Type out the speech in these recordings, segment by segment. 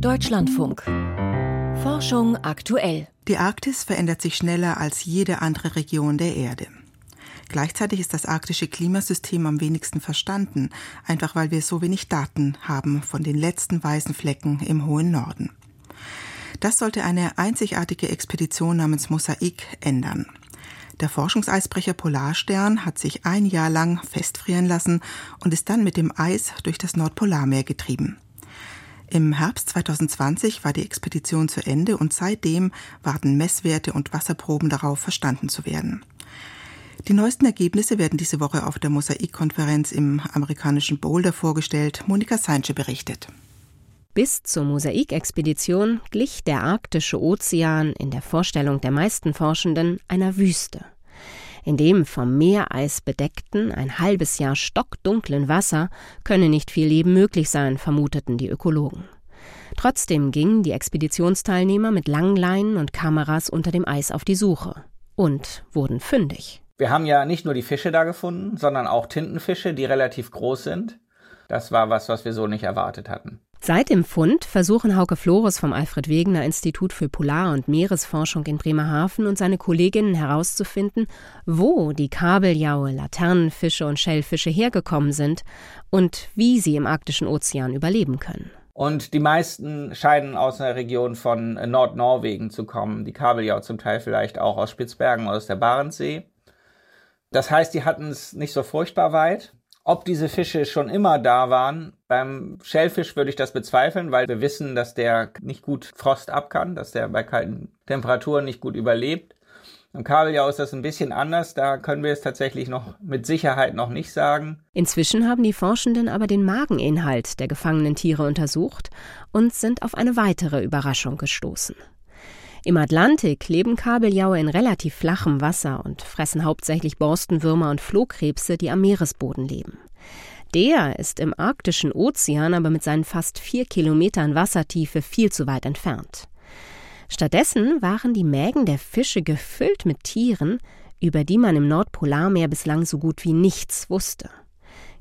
Deutschlandfunk. Forschung aktuell. Die Arktis verändert sich schneller als jede andere Region der Erde. Gleichzeitig ist das arktische Klimasystem am wenigsten verstanden, einfach weil wir so wenig Daten haben von den letzten weißen Flecken im hohen Norden. Das sollte eine einzigartige Expedition namens Mosaik ändern. Der Forschungseisbrecher Polarstern hat sich ein Jahr lang festfrieren lassen und ist dann mit dem Eis durch das Nordpolarmeer getrieben. Im Herbst 2020 war die Expedition zu Ende und seitdem warten Messwerte und Wasserproben darauf, verstanden zu werden. Die neuesten Ergebnisse werden diese Woche auf der Mosaikkonferenz im amerikanischen Boulder vorgestellt. Monika Seinsche berichtet. Bis zur Mosaikexpedition glich der arktische Ozean in der Vorstellung der meisten Forschenden einer Wüste. In dem vom Meereis bedeckten, ein halbes Jahr stockdunklen Wasser könne nicht viel Leben möglich sein, vermuteten die Ökologen. Trotzdem gingen die Expeditionsteilnehmer mit Langleinen und Kameras unter dem Eis auf die Suche und wurden fündig. Wir haben ja nicht nur die Fische da gefunden, sondern auch Tintenfische, die relativ groß sind. Das war was, was wir so nicht erwartet hatten. Seit dem Fund versuchen Hauke Flores vom Alfred Wegener Institut für Polar- und Meeresforschung in Bremerhaven und seine Kolleginnen herauszufinden, wo die Kabeljaue, Laternenfische und Schellfische hergekommen sind und wie sie im arktischen Ozean überleben können. Und die meisten scheinen aus einer Region von Nordnorwegen zu kommen. Die Kabeljau zum Teil vielleicht auch aus Spitzbergen oder aus der Barentssee. Das heißt, die hatten es nicht so furchtbar weit. Ob diese Fische schon immer da waren, beim Schellfisch würde ich das bezweifeln, weil wir wissen, dass der nicht gut Frost ab kann, dass der bei kalten Temperaturen nicht gut überlebt. Im Kabeljau ist das ein bisschen anders, da können wir es tatsächlich noch mit Sicherheit noch nicht sagen. Inzwischen haben die Forschenden aber den Mageninhalt der gefangenen Tiere untersucht und sind auf eine weitere Überraschung gestoßen. Im Atlantik leben Kabeljaue in relativ flachem Wasser und fressen hauptsächlich Borstenwürmer und Flohkrebse, die am Meeresboden leben. Der ist im arktischen Ozean aber mit seinen fast vier Kilometern Wassertiefe viel zu weit entfernt. Stattdessen waren die Mägen der Fische gefüllt mit Tieren, über die man im Nordpolarmeer bislang so gut wie nichts wusste.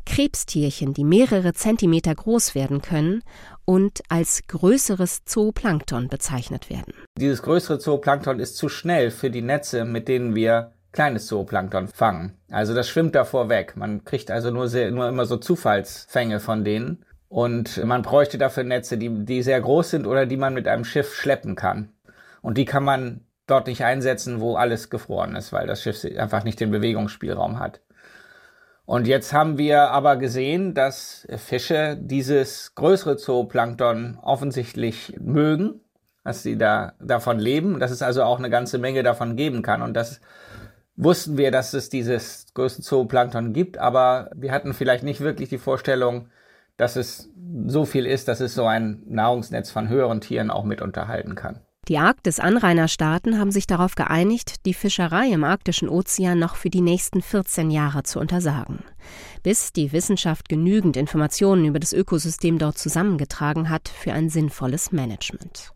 Krebstierchen, die mehrere Zentimeter groß werden können und als größeres Zooplankton bezeichnet werden. Dieses größere Zooplankton ist zu schnell für die Netze, mit denen wir kleines Zooplankton fangen. Also das schwimmt davor weg. Man kriegt also nur, sehr, nur immer so Zufallsfänge von denen. Und man bräuchte dafür Netze, die, die sehr groß sind oder die man mit einem Schiff schleppen kann. Und die kann man dort nicht einsetzen, wo alles gefroren ist, weil das Schiff einfach nicht den Bewegungsspielraum hat. Und jetzt haben wir aber gesehen, dass Fische dieses größere Zooplankton offensichtlich mögen, dass sie da davon leben, dass es also auch eine ganze Menge davon geben kann. Und das wussten wir, dass es dieses größte Zooplankton gibt, aber wir hatten vielleicht nicht wirklich die Vorstellung, dass es so viel ist, dass es so ein Nahrungsnetz von höheren Tieren auch mit unterhalten kann. Die Arktis-Anrainerstaaten haben sich darauf geeinigt, die Fischerei im arktischen Ozean noch für die nächsten 14 Jahre zu untersagen. Bis die Wissenschaft genügend Informationen über das Ökosystem dort zusammengetragen hat für ein sinnvolles Management.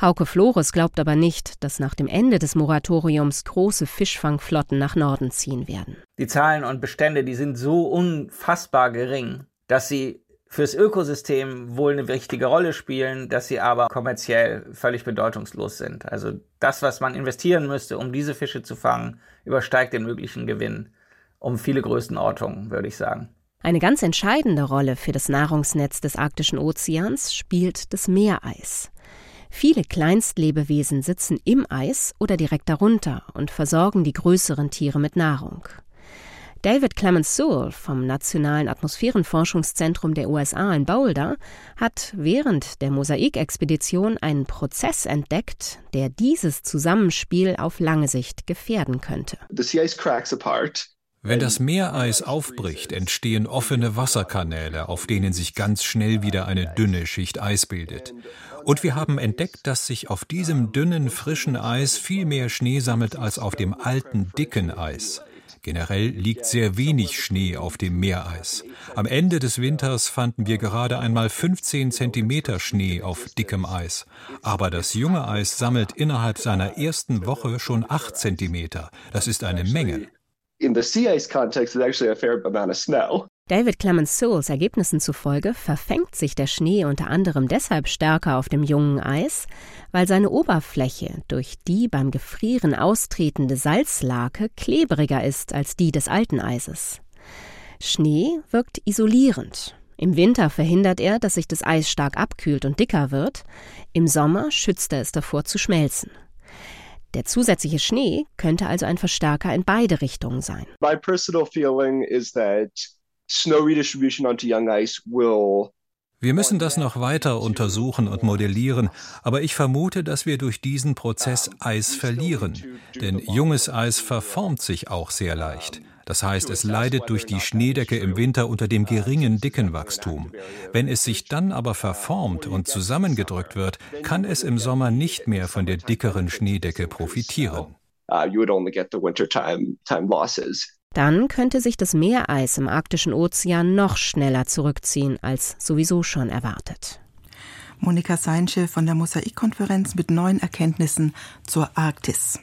Hauke Flores glaubt aber nicht, dass nach dem Ende des Moratoriums große Fischfangflotten nach Norden ziehen werden. Die Zahlen und Bestände, die sind so unfassbar gering, dass sie fürs Ökosystem wohl eine wichtige Rolle spielen, dass sie aber kommerziell völlig bedeutungslos sind. Also das, was man investieren müsste, um diese Fische zu fangen, übersteigt den möglichen Gewinn um viele Größenordnungen, würde ich sagen. Eine ganz entscheidende Rolle für das Nahrungsnetz des arktischen Ozeans spielt das Meereis. Viele Kleinstlebewesen sitzen im Eis oder direkt darunter und versorgen die größeren Tiere mit Nahrung. David Clemens Sewell vom Nationalen Atmosphärenforschungszentrum der USA in Boulder hat während der Mosaikexpedition einen Prozess entdeckt, der dieses Zusammenspiel auf lange Sicht gefährden könnte. Wenn das Meereis aufbricht, entstehen offene Wasserkanäle, auf denen sich ganz schnell wieder eine dünne Schicht Eis bildet. Und wir haben entdeckt, dass sich auf diesem dünnen, frischen Eis viel mehr Schnee sammelt als auf dem alten, dicken Eis. Generell liegt sehr wenig Schnee auf dem Meereis. Am Ende des Winters fanden wir gerade einmal 15 Zentimeter Schnee auf dickem Eis. Aber das junge Eis sammelt innerhalb seiner ersten Woche schon 8 Zentimeter. Das ist eine Menge. David Clemens Sewells Ergebnissen zufolge verfängt sich der Schnee unter anderem deshalb stärker auf dem jungen Eis, weil seine Oberfläche durch die beim Gefrieren austretende Salzlake klebriger ist als die des alten Eises. Schnee wirkt isolierend. Im Winter verhindert er, dass sich das Eis stark abkühlt und dicker wird, im Sommer schützt er es davor zu schmelzen. Der zusätzliche Schnee könnte also ein Verstärker in beide Richtungen sein. My personal feeling is that snow redistribution onto young ice will wir müssen das noch weiter untersuchen und modellieren, aber ich vermute, dass wir durch diesen Prozess Eis verlieren. Denn junges Eis verformt sich auch sehr leicht. Das heißt, es leidet durch die Schneedecke im Winter unter dem geringen Dickenwachstum. Wenn es sich dann aber verformt und zusammengedrückt wird, kann es im Sommer nicht mehr von der dickeren Schneedecke profitieren. Uh, dann könnte sich das Meereis im arktischen Ozean noch schneller zurückziehen als sowieso schon erwartet. Monika Seinsche von der Mosaikkonferenz mit neuen Erkenntnissen zur Arktis.